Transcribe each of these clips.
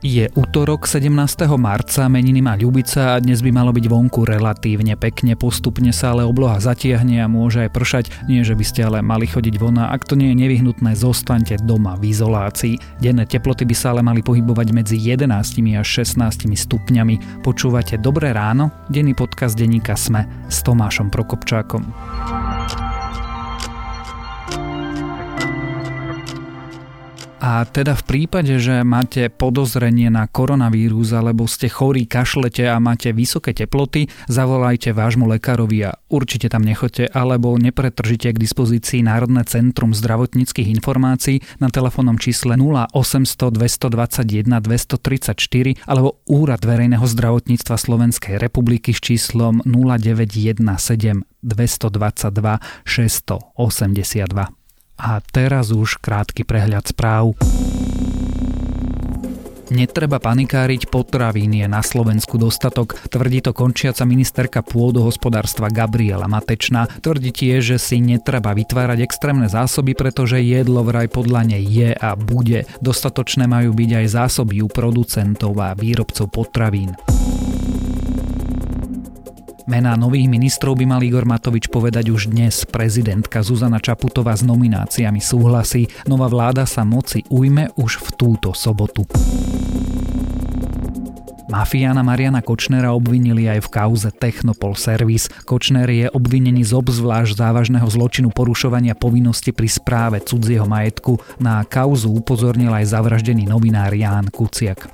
Je útorok 17. marca, meniny má Ľubica a dnes by malo byť vonku relatívne pekne, postupne sa ale obloha zatiahne a môže aj pršať, nie že by ste ale mali chodiť von a ak to nie je nevyhnutné, zostaňte doma v izolácii. Denné teploty by sa ale mali pohybovať medzi 11 až 16 stupňami. Počúvate Dobré ráno, denný podcast denníka Sme s Tomášom Prokopčákom. A teda v prípade, že máte podozrenie na koronavírus alebo ste chorí, kašlete a máte vysoké teploty, zavolajte vášmu lekárovi a určite tam nechoďte alebo nepretržite k dispozícii Národné centrum zdravotníckých informácií na telefónnom čísle 0800 221 234 alebo Úrad verejného zdravotníctva Slovenskej republiky s číslom 0917 222 682. A teraz už krátky prehľad správ. Netreba panikáriť, potravín je na Slovensku dostatok, tvrdí to končiaca ministerka pôdohospodárstva Gabriela Matečná. Tvrdí tiež, že si netreba vytvárať extrémne zásoby, pretože jedlo vraj podľa nej je a bude. Dostatočné majú byť aj zásoby u producentov a výrobcov potravín. Mená nových ministrov by mal Igor Matovič povedať už dnes. Prezidentka Zuzana Čaputová s nomináciami súhlasí. Nová vláda sa moci ujme už v túto sobotu. Mafiána Mariana Kočnera obvinili aj v kauze Technopol Service. Kočner je obvinený z obzvlášť závažného zločinu porušovania povinnosti pri správe cudzieho majetku. Na kauzu upozornil aj zavraždený novinár Ján Kuciak.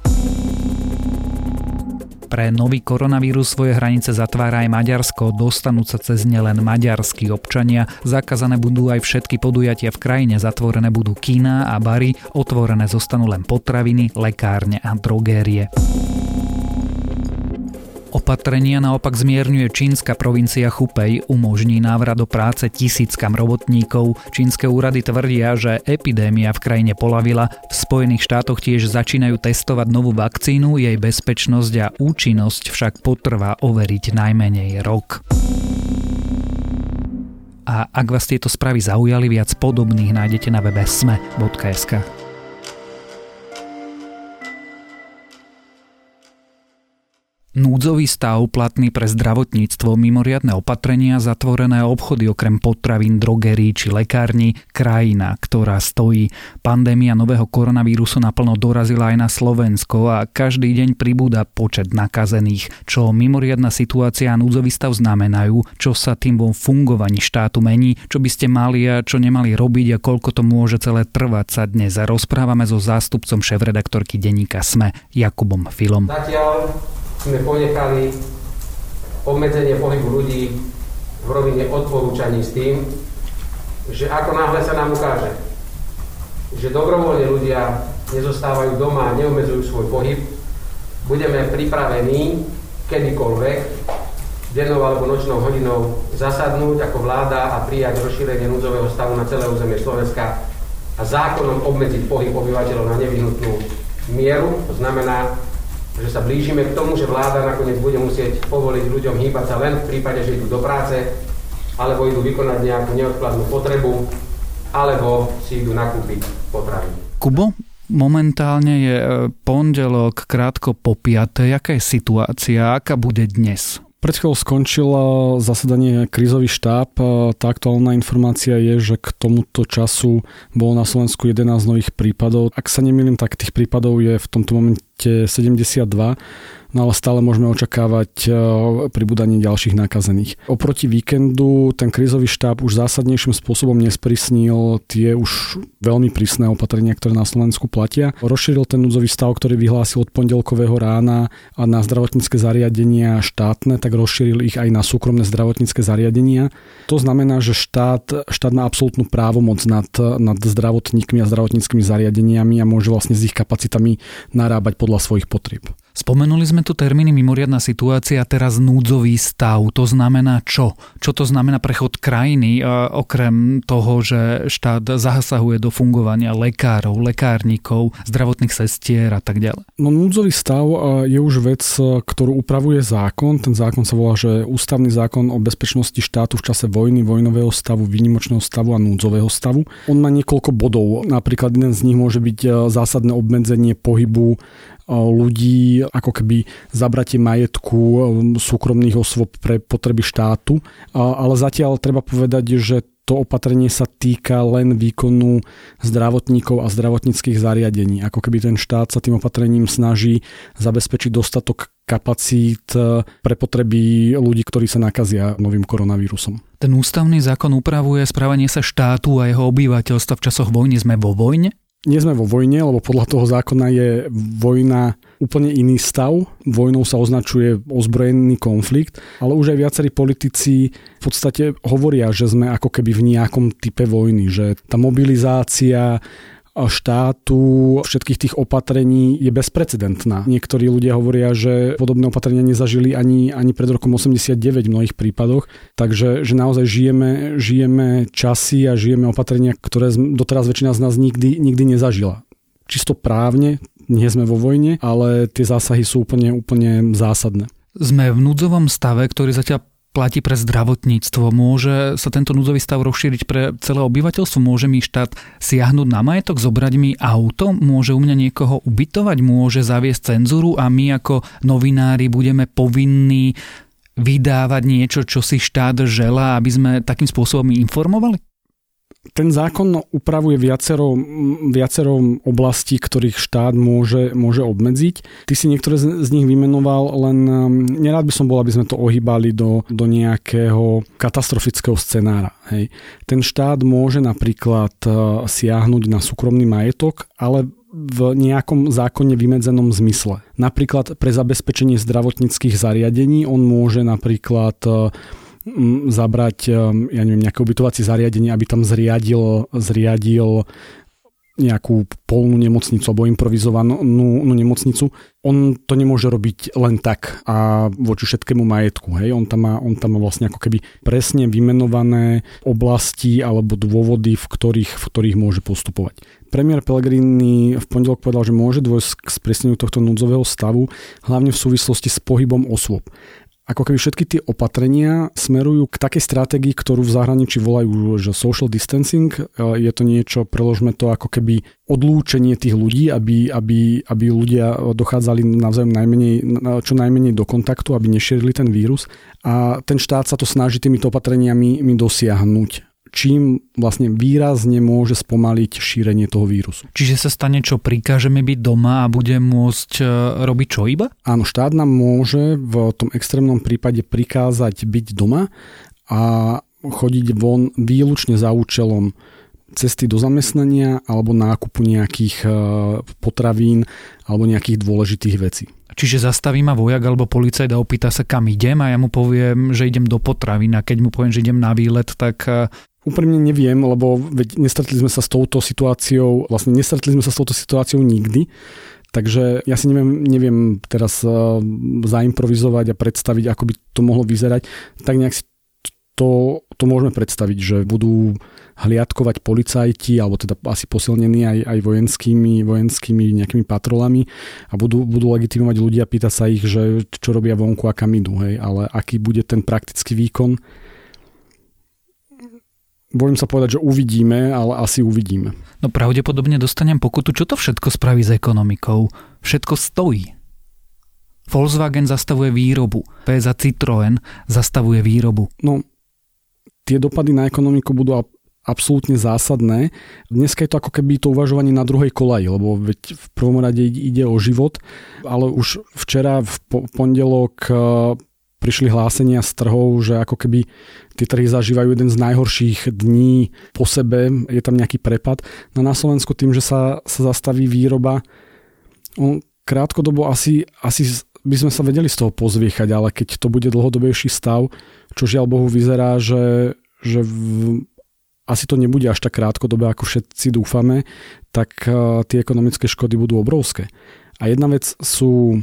Pre nový koronavírus svoje hranice zatvára aj Maďarsko, dostanú sa cez ne len maďarskí občania, zakázané budú aj všetky podujatia v krajine, zatvorené budú kína a bary, otvorené zostanú len potraviny, lekárne a drogérie. Opatrenia naopak zmierňuje čínska provincia Chupej, umožní návrat do práce tisíckam robotníkov. Čínske úrady tvrdia, že epidémia v krajine polavila. V Spojených štátoch tiež začínajú testovať novú vakcínu, jej bezpečnosť a účinnosť však potrvá overiť najmenej rok. A ak vás tieto správy zaujali, viac podobných nájdete na webe sme.sk. Núdzový stav platný pre zdravotníctvo, mimoriadne opatrenia, zatvorené obchody okrem potravín, drogerí či lekární, krajina, ktorá stojí. Pandémia nového koronavírusu naplno dorazila aj na Slovensko a každý deň pribúda počet nakazených. Čo mimoriadna situácia a núdzový stav znamenajú, čo sa tým vo fungovaní štátu mení, čo by ste mali a čo nemali robiť a koľko to môže celé trvať sa dnes. Rozprávame so zástupcom šéf-redaktorky denníka SME, Jakubom Filom. Zatiaľ sme ponechali obmedzenie pohybu ľudí v rovine odporúčaní s tým, že ako náhle sa nám ukáže, že dobrovoľne ľudia nezostávajú doma a neobmedzujú svoj pohyb, budeme pripravení kedykoľvek, dennou alebo nočnou hodinou zasadnúť ako vláda a prijať rozšírenie núdzového stavu na celé územie Slovenska a zákonom obmedziť pohyb obyvateľov na nevyhnutnú mieru. To znamená, že sa blížime k tomu, že vláda nakoniec bude musieť povoliť ľuďom hýbať sa len v prípade, že idú do práce, alebo idú vykonať nejakú neodkladnú potrebu, alebo si idú nakúpiť potravy. Kubo, momentálne je e, pondelok krátko po piatej. Aká je situácia? Aká bude dnes? Pred chvíľou skončilo zasadanie krízový štáb. Tá aktuálna informácia je, že k tomuto času bolo na Slovensku 11 nových prípadov. Ak sa nemýlim, tak tých prípadov je v tomto momente 72 no ale stále môžeme očakávať e, pribúdanie ďalších nakazených. Oproti víkendu ten krízový štáb už zásadnejším spôsobom nesprísnil tie už veľmi prísne opatrenia, ktoré na Slovensku platia. Rozšíril ten núdzový stav, ktorý vyhlásil od pondelkového rána a na zdravotnícke zariadenia štátne, tak rozšíril ich aj na súkromné zdravotnícke zariadenia. To znamená, že štát, štát má absolútnu právomoc nad, nad zdravotníkmi a zdravotníckými zariadeniami a môže vlastne s ich kapacitami narábať podľa svojich potrieb. Spomenuli sme tu termíny mimoriadná situácia a teraz núdzový stav. To znamená čo? Čo to znamená prechod krajiny, okrem toho, že štát zasahuje do fungovania lekárov, lekárnikov, zdravotných sestier a tak ďalej? No núdzový stav je už vec, ktorú upravuje zákon. Ten zákon sa volá, že Ústavný zákon o bezpečnosti štátu v čase vojny, vojnového stavu, výnimočného stavu a núdzového stavu. On má niekoľko bodov. Napríklad jeden z nich môže byť zásadné obmedzenie pohybu ľudí, ako keby zabratie majetku súkromných osôb pre potreby štátu. Ale zatiaľ treba povedať, že to opatrenie sa týka len výkonu zdravotníkov a zdravotníckých zariadení. Ako keby ten štát sa tým opatrením snaží zabezpečiť dostatok kapacít e, pre potreby ľudí, ktorí sa nakazia novým koronavírusom. Ten ústavný zákon upravuje správanie sa štátu a jeho obyvateľstva v časoch vojny. Sme vo vojne? Nie sme vo vojne, lebo podľa toho zákona je vojna úplne iný stav. Vojnou sa označuje ozbrojený konflikt, ale už aj viacerí politici v podstate hovoria, že sme ako keby v nejakom type vojny, že tá mobilizácia štátu, všetkých tých opatrení je bezprecedentná. Niektorí ľudia hovoria, že podobné opatrenia nezažili ani, ani pred rokom 89 v mnohých prípadoch, takže že naozaj žijeme, žijeme časy a žijeme opatrenia, ktoré doteraz väčšina z nás nikdy, nikdy nezažila. Čisto právne, nie sme vo vojne, ale tie zásahy sú úplne, úplne zásadné. Sme v núdzovom stave, ktorý zatiaľ platí pre zdravotníctvo. Môže sa tento núdzový stav rozšíriť pre celé obyvateľstvo? Môže mi štát siahnuť na majetok, zobrať mi auto? Môže u mňa niekoho ubytovať? Môže zaviesť cenzúru a my ako novinári budeme povinní vydávať niečo, čo si štát želá, aby sme takým spôsobom informovali? Ten zákon upravuje viacero, viacero oblastí, ktorých štát môže, môže obmedziť. Ty si niektoré z nich vymenoval, len um, nerád by som bol, aby sme to ohýbali do, do nejakého katastrofického scenára. Hej. Ten štát môže napríklad uh, siahnuť na súkromný majetok, ale v nejakom zákone vymedzenom zmysle. Napríklad pre zabezpečenie zdravotníckých zariadení on môže napríklad uh, zabrať, ja neviem, nejaké ubytovacie zariadenie, aby tam zriadil, zriadil nejakú polnú nemocnicu alebo improvizovanú no, nemocnicu. On to nemôže robiť len tak a voči všetkému majetku. Hej? On, tam má, on tam má vlastne ako keby presne vymenované oblasti alebo dôvody, v ktorých, v ktorých môže postupovať. Premiér Pellegrini v pondelok povedal, že môže dôjsť k spresneniu tohto núdzového stavu, hlavne v súvislosti s pohybom osôb ako keby všetky tie opatrenia smerujú k takej stratégii, ktorú v zahraničí volajú, že social distancing. E, je to niečo, preložme to ako keby odlúčenie tých ľudí, aby, aby, aby ľudia dochádzali navzájom najmenej, čo najmenej do kontaktu, aby nešírili ten vírus. A ten štát sa to snaží týmito opatreniami dosiahnuť čím vlastne výrazne môže spomaliť šírenie toho vírusu. Čiže sa stane, čo prikážeme byť doma a bude môcť e, robiť čo iba? Áno, štát nám môže v tom extrémnom prípade prikázať byť doma a chodiť von výlučne za účelom cesty do zamestnania alebo nákupu nejakých e, potravín alebo nejakých dôležitých vecí. Čiže zastaví ma vojak alebo policajt a opýta sa, kam idem a ja mu poviem, že idem do potravín a keď mu poviem, že idem na výlet, tak e, Úprimne neviem, lebo veď nestretli sme sa s touto situáciou, vlastne nestretli sme sa s touto situáciou nikdy. Takže ja si neviem, neviem teraz uh, zaimprovizovať a predstaviť, ako by to mohlo vyzerať. Tak nejak si to, to môžeme predstaviť, že budú hliadkovať policajti, alebo teda asi posilnení aj, aj vojenskými, vojenskými nejakými patrolami a budú, budú legitimovať ľudia, pýta sa ich, že čo robia vonku a kam idú, hej, ale aký bude ten praktický výkon, Bojím sa povedať, že uvidíme, ale asi uvidíme. No pravdepodobne dostanem pokutu. Čo to všetko spraví s ekonomikou? Všetko stojí. Volkswagen zastavuje výrobu. PSA Citroën zastavuje výrobu. No, tie dopady na ekonomiku budú absolútne zásadné. Dneska je to ako keby to uvažovanie na druhej kolaji, lebo veď v prvom rade ide o život, ale už včera v pondelok prišli hlásenia z trhov, že ako keby tie trhy zažívajú jeden z najhorších dní po sebe, je tam nejaký prepad. No na Slovensku tým, že sa, sa zastaví výroba, on krátkodobo asi, asi by sme sa vedeli z toho pozviechať, ale keď to bude dlhodobejší stav, čo žiaľ Bohu vyzerá, že, že v, asi to nebude až tak krátkodobé, ako všetci dúfame, tak uh, tie ekonomické škody budú obrovské. A jedna vec sú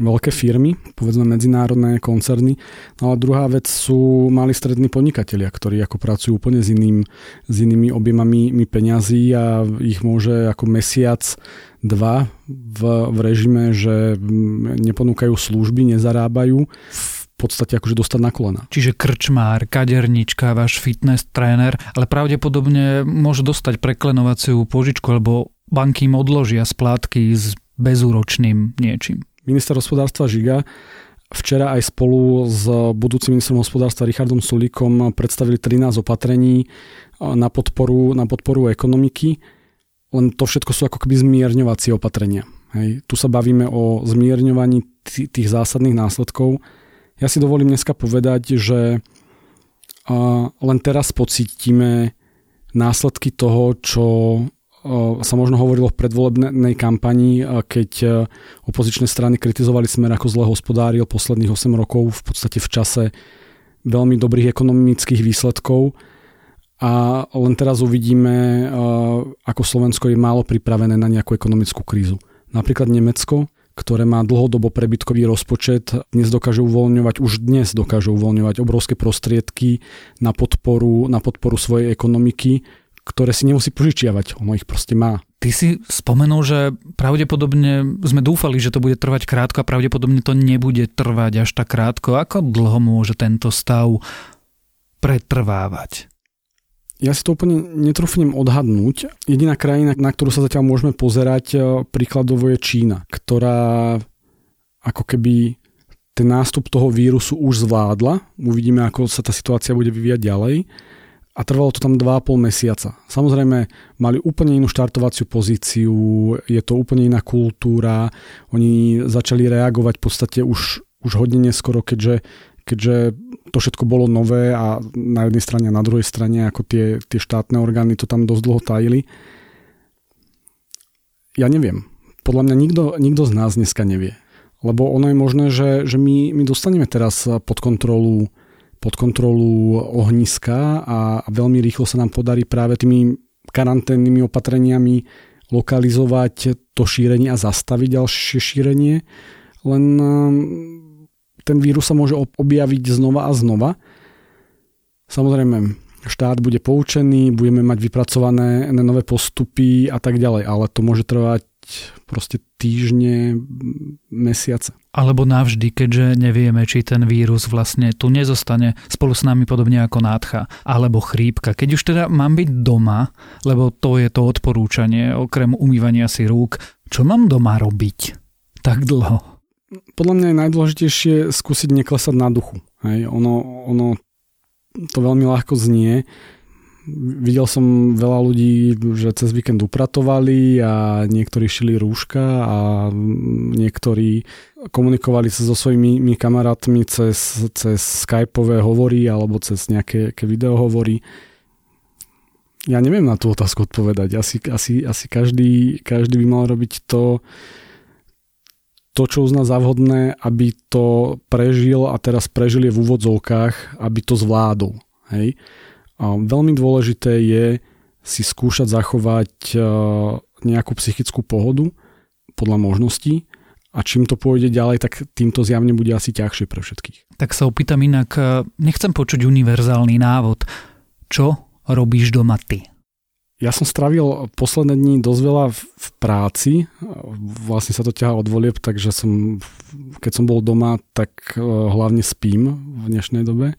veľké firmy, povedzme medzinárodné koncerny. No a druhá vec sú mali strední podnikatelia, ktorí ako pracujú úplne s, iným, s inými objemami peňazí a ich môže ako mesiac, dva v, v režime, že neponúkajú služby, nezarábajú v podstate akože dostať na kolena. Čiže krčmár, kadernička, váš fitness tréner, ale pravdepodobne môže dostať preklenovaciu požičku, alebo banky im odložia splátky z bezúročným niečím. Minister hospodárstva Žiga včera aj spolu s budúcim ministrom hospodárstva Richardom Sulíkom predstavili 13 opatrení na podporu, na podporu ekonomiky, len to všetko sú ako keby zmierňovacie opatrenia. Hej. Tu sa bavíme o zmierňovaní tých zásadných následkov. Ja si dovolím dneska povedať, že len teraz pocítime následky toho, čo sa možno hovorilo v predvolebnej kampani, keď opozičné strany kritizovali smer ako zle hospodáril posledných 8 rokov v podstate v čase veľmi dobrých ekonomických výsledkov. A len teraz uvidíme, ako Slovensko je málo pripravené na nejakú ekonomickú krízu. Napríklad Nemecko, ktoré má dlhodobo prebytkový rozpočet, dnes dokáže uvoľňovať, už dnes dokáže uvoľňovať obrovské prostriedky na podporu, na podporu svojej ekonomiky ktoré si nemusí požičiavať, ono ich proste má. Ty si spomenul, že pravdepodobne sme dúfali, že to bude trvať krátko a pravdepodobne to nebude trvať až tak krátko. Ako dlho môže tento stav pretrvávať? Ja si to úplne netrúfnem odhadnúť. Jediná krajina, na ktorú sa zatiaľ môžeme pozerať e, príkladovo je Čína, ktorá ako keby ten nástup toho vírusu už zvládla. Uvidíme, ako sa tá situácia bude vyvíjať ďalej a trvalo to tam 2,5 mesiaca. Samozrejme, mali úplne inú štartovaciu pozíciu, je to úplne iná kultúra, oni začali reagovať v podstate už, už hodne neskoro, keďže, keďže to všetko bolo nové a na jednej strane a na druhej strane ako tie, tie štátne orgány to tam dosť dlho tajili. Ja neviem. Podľa mňa nikto, nikto z nás dneska nevie. Lebo ono je možné, že, že my, my dostaneme teraz pod kontrolu pod kontrolu ohniska a, veľmi rýchlo sa nám podarí práve tými karanténnymi opatreniami lokalizovať to šírenie a zastaviť ďalšie šírenie. Len um, ten vírus sa môže objaviť znova a znova. Samozrejme, štát bude poučený, budeme mať vypracované nové postupy a tak ďalej, ale to môže trvať proste týždne, mesiace. Alebo navždy, keďže nevieme, či ten vírus vlastne tu nezostane spolu s nami podobne ako nádcha, alebo chrípka. Keď už teda mám byť doma, lebo to je to odporúčanie, okrem umývania si rúk, čo mám doma robiť tak dlho? Podľa mňa je najdôležitejšie skúsiť neklesať na duchu. Hej, ono, ono to veľmi ľahko znie, videl som veľa ľudí, že cez víkend upratovali a niektorí šili rúška a niektorí komunikovali sa so svojimi kamarátmi cez, cez skypové hovory alebo cez nejaké, videohovory. Ja neviem na tú otázku odpovedať. Asi, asi, asi každý, každý by mal robiť to, to, čo uzná za vhodné, aby to prežil a teraz prežil je v úvodzovkách, aby to zvládol. Hej? Veľmi dôležité je si skúšať zachovať e, nejakú psychickú pohodu podľa možností a čím to pôjde ďalej, tak týmto zjavne bude asi ťažšie pre všetkých. Tak sa opýtam inak, e, nechcem počuť univerzálny návod. Čo robíš doma ty? Ja som stravil posledné dní dosť veľa v práci, vlastne sa to ťaha od volieb, takže som, keď som bol doma, tak e, hlavne spím v dnešnej dobe.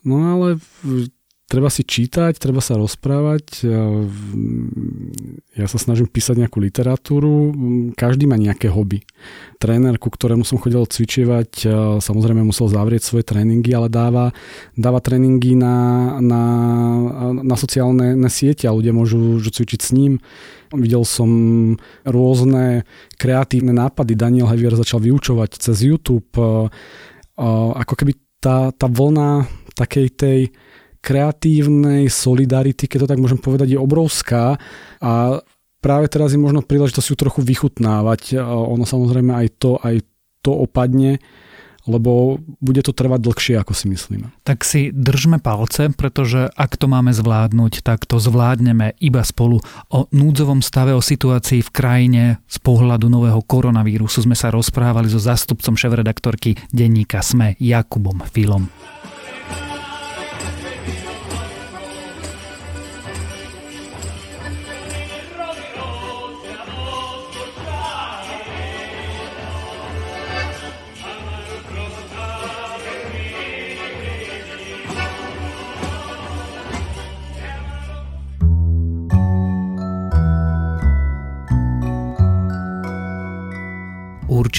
No ale treba si čítať, treba sa rozprávať. Ja sa snažím písať nejakú literatúru. Každý má nejaké hobby. Tréner, ku ktorému som chodil cvičievať, samozrejme musel zavrieť svoje tréningy, ale dáva, dáva tréningy na, na, na sociálne na siete a ľudia môžu cvičiť s ním. Videl som rôzne kreatívne nápady. Daniel Hevier začal vyučovať cez YouTube. Ako keby tá, tá vlna takej tej kreatívnej solidarity, keď to tak môžem povedať, je obrovská a práve teraz je možno príležitosť ju trochu vychutnávať. Ono samozrejme aj to, aj to opadne, lebo bude to trvať dlhšie, ako si myslíme. Tak si držme palce, pretože ak to máme zvládnuť, tak to zvládneme iba spolu. O núdzovom stave, o situácii v krajine z pohľadu nového koronavírusu sme sa rozprávali so zástupcom šéf-redaktorky denníka SME Jakubom Filom.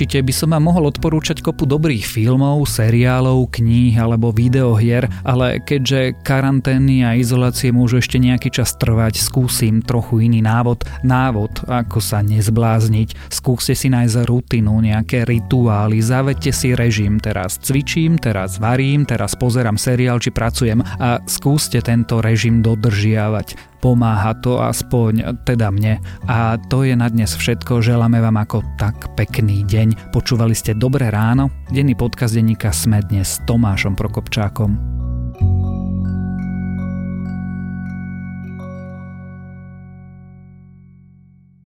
Určite by som vám mohol odporúčať kopu dobrých filmov, seriálov, kníh alebo videohier, ale keďže karantény a izolácie môžu ešte nejaký čas trvať, skúsim trochu iný návod. Návod, ako sa nezblázniť. Skúste si nájsť rutinu, nejaké rituály, zavedte si režim. Teraz cvičím, teraz varím, teraz pozerám seriál či pracujem a skúste tento režim dodržiavať. Pomáha to aspoň teda mne. A to je na dnes všetko. Želáme vám ako tak pekný deň. Počúvali ste Dobré ráno? Denný podcast denníka Sme dnes s Tomášom Prokopčákom.